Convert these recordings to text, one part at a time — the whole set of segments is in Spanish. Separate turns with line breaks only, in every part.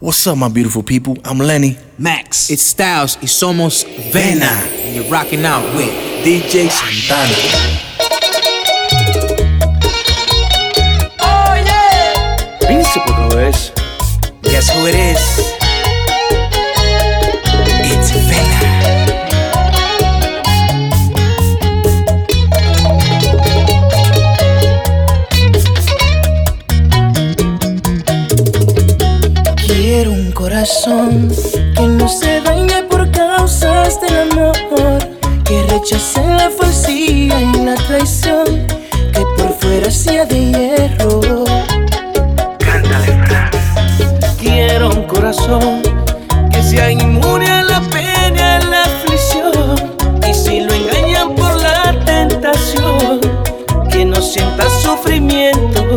What's up, my beautiful people? I'm Lenny.
Max. It's Styles. It's almost Vena. And you're rocking out with DJ Santana.
Oh, Príncipe
Guess who it is?
Quiero un corazón que no se dañe por causas del amor, que rechace la falsía y la traición, que por fuera sea de hierro. Cántale, Fran. Quiero un corazón que sea inmune a la pena, y a la aflicción, y si lo engañan por la tentación, que no sienta sufrimiento.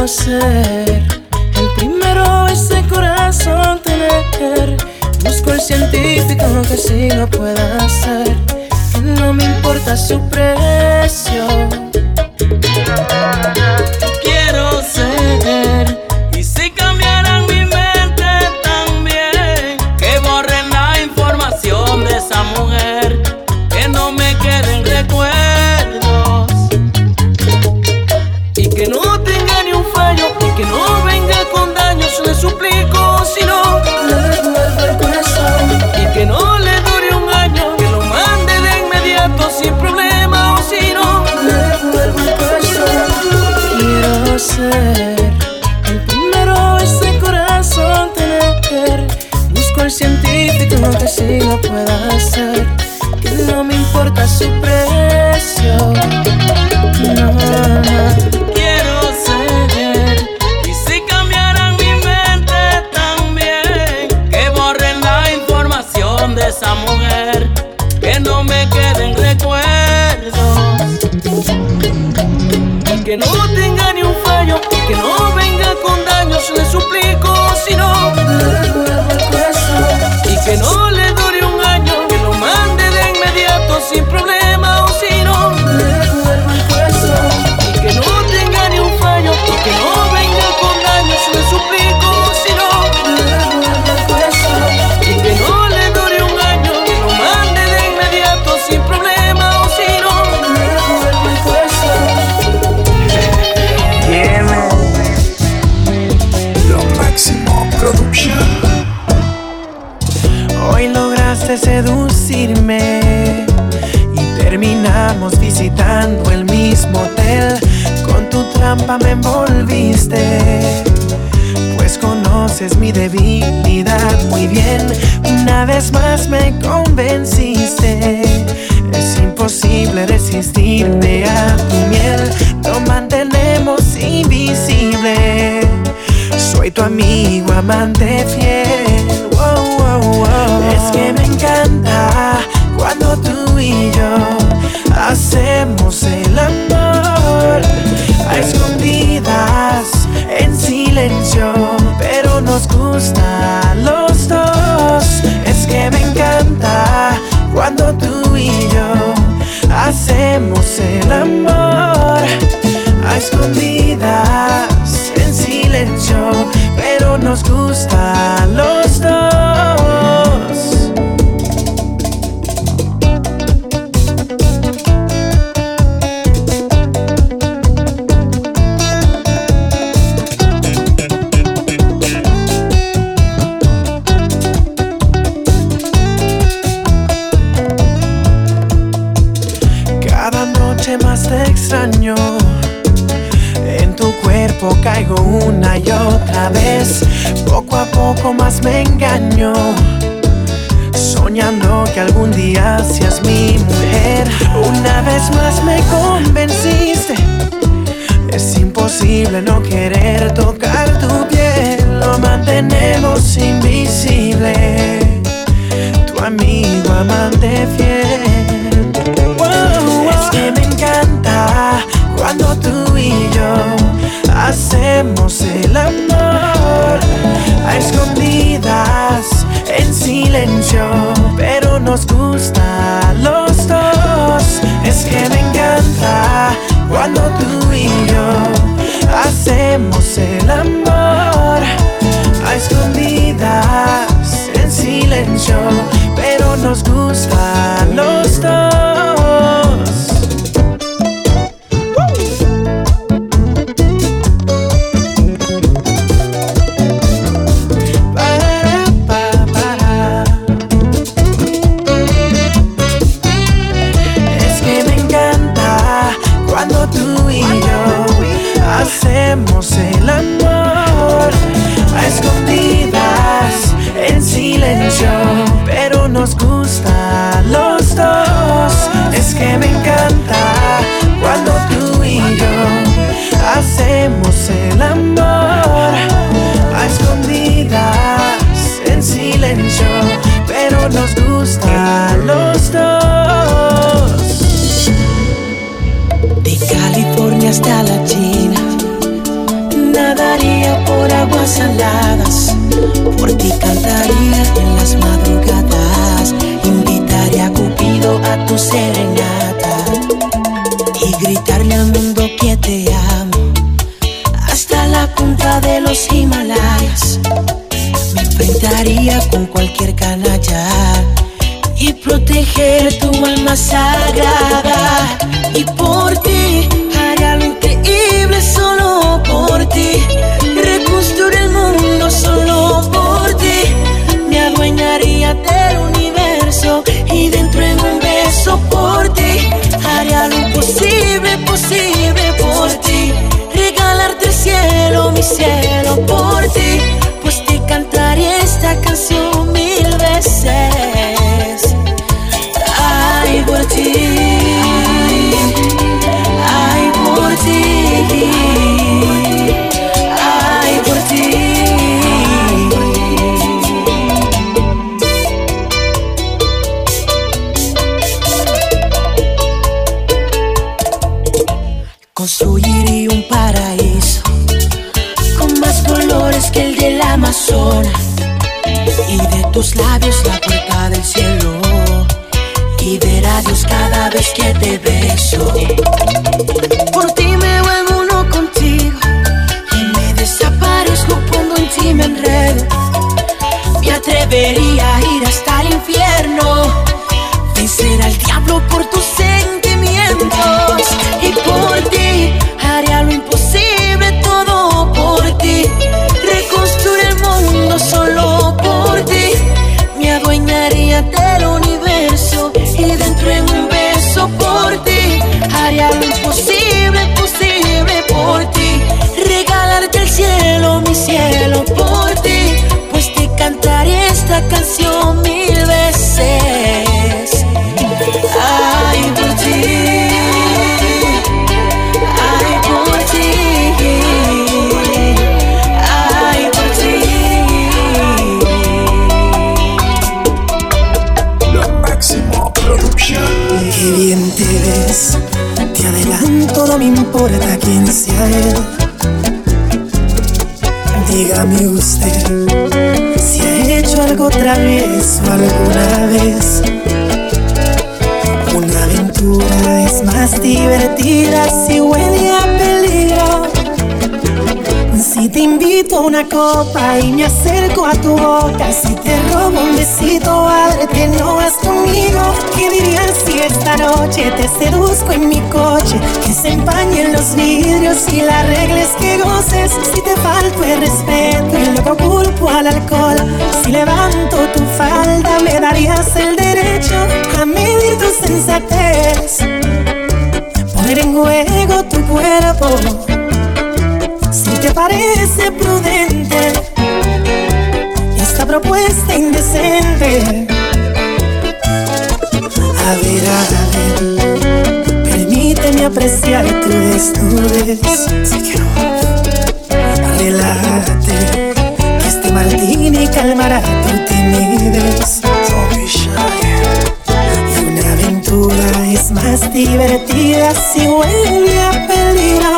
El primero ese corazón tener. Busco el científico que sí lo pueda hacer. Que no me importa su precio.
trampa me envolviste. Pues conoces mi debilidad muy bien. Una vez más me convenciste. Es imposible resistirte a tu miel. Lo mantenemos invisible. Soy tu amigo, amante fiel. Es que me encanta cuando tú y yo hacemos el Soñando que algún día seas mi mujer. Una vez más me convenciste. Es imposible no querer tocar tu piel. Lo mantenemos invisible. Tu amigo amante fiel. Nos gusta los dos. Es que me encanta cuando tú y yo hacemos el amor a escondidas, en silencio, pero nos gusta tú y yo hacemos el amor a escondidas, en silencio, pero nos gusta los dos. Es que me encanta cuando tú y yo hacemos el amor a escondidas, en silencio, pero nos gusta los dos.
Hasta la China, nadaría por aguas saladas. Por ti cantaría en las madrugadas, invitaría a Cupido a tu serenata y gritarle al mundo que te amo. Hasta la punta de los Himalayas, me enfrentaría con cualquier canalla y proteger tu alma sagrada. Y por ti
te adelanto, no me importa quién sea él. Dígame usted si ha hecho algo otra vez o alguna vez. Una aventura es más divertida si huele a. Si te invito a una copa y me acerco a tu boca, si te robo un besito, ábrete, no vas conmigo. ¿Qué dirías si esta noche te seduzco en mi coche? Que se empañen los vidrios y las reglas que goces. Si te falto el respeto y luego culpo al alcohol, si levanto tu falda, me darías el derecho a medir tu parece prudente esta propuesta indecente. A ver, a ver, permíteme apreciar tu desnudez. Relájate, que este martini calmará tu timidez. Y una aventura es más divertida si huele a peligro.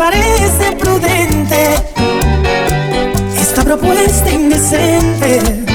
parece prudente esta propuesta indecente.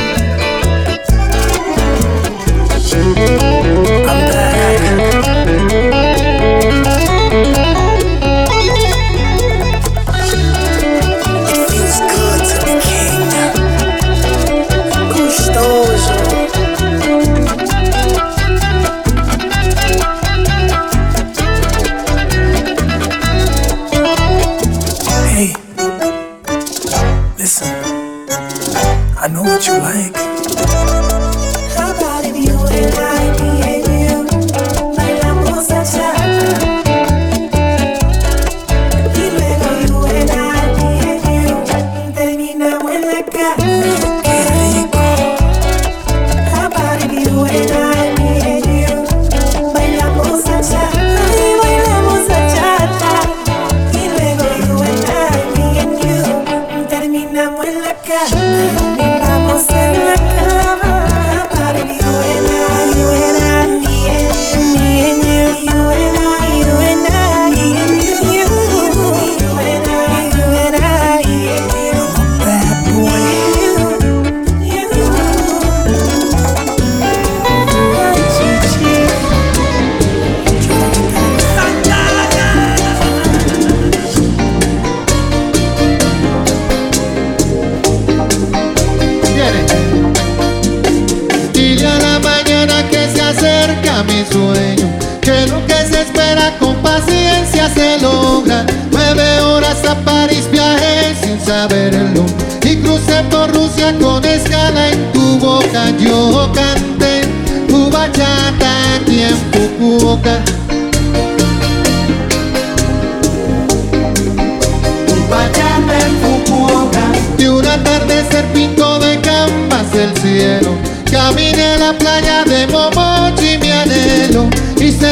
mis.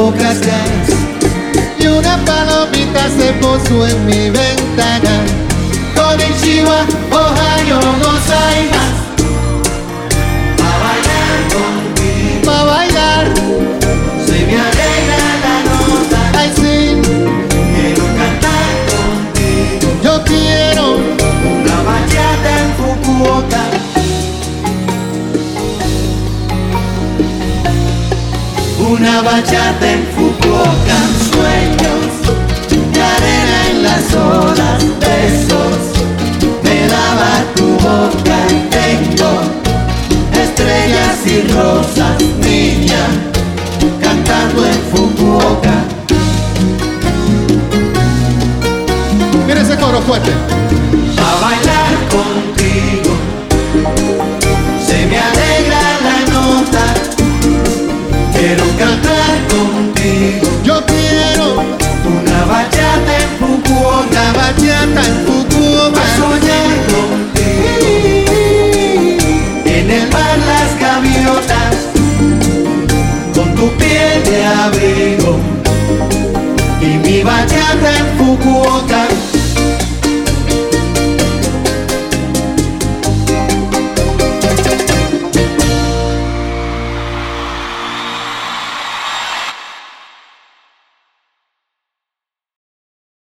pocas y una palomita se posó en mi ventana. Con el chihuahua, Ohio, no hay más. Pa' bailar contigo. Pa' bailar. Se me alegra la nota. Ay, sí. Quiero cantar contigo. Yo quiero. Una bachata en Fukuoka. una bachata en Fukuoka. bachata en Cucuba. A soñar contigo. En el mar las gaviotas. Con tu piel de abrigo. Y mi bachata en Fukuoka.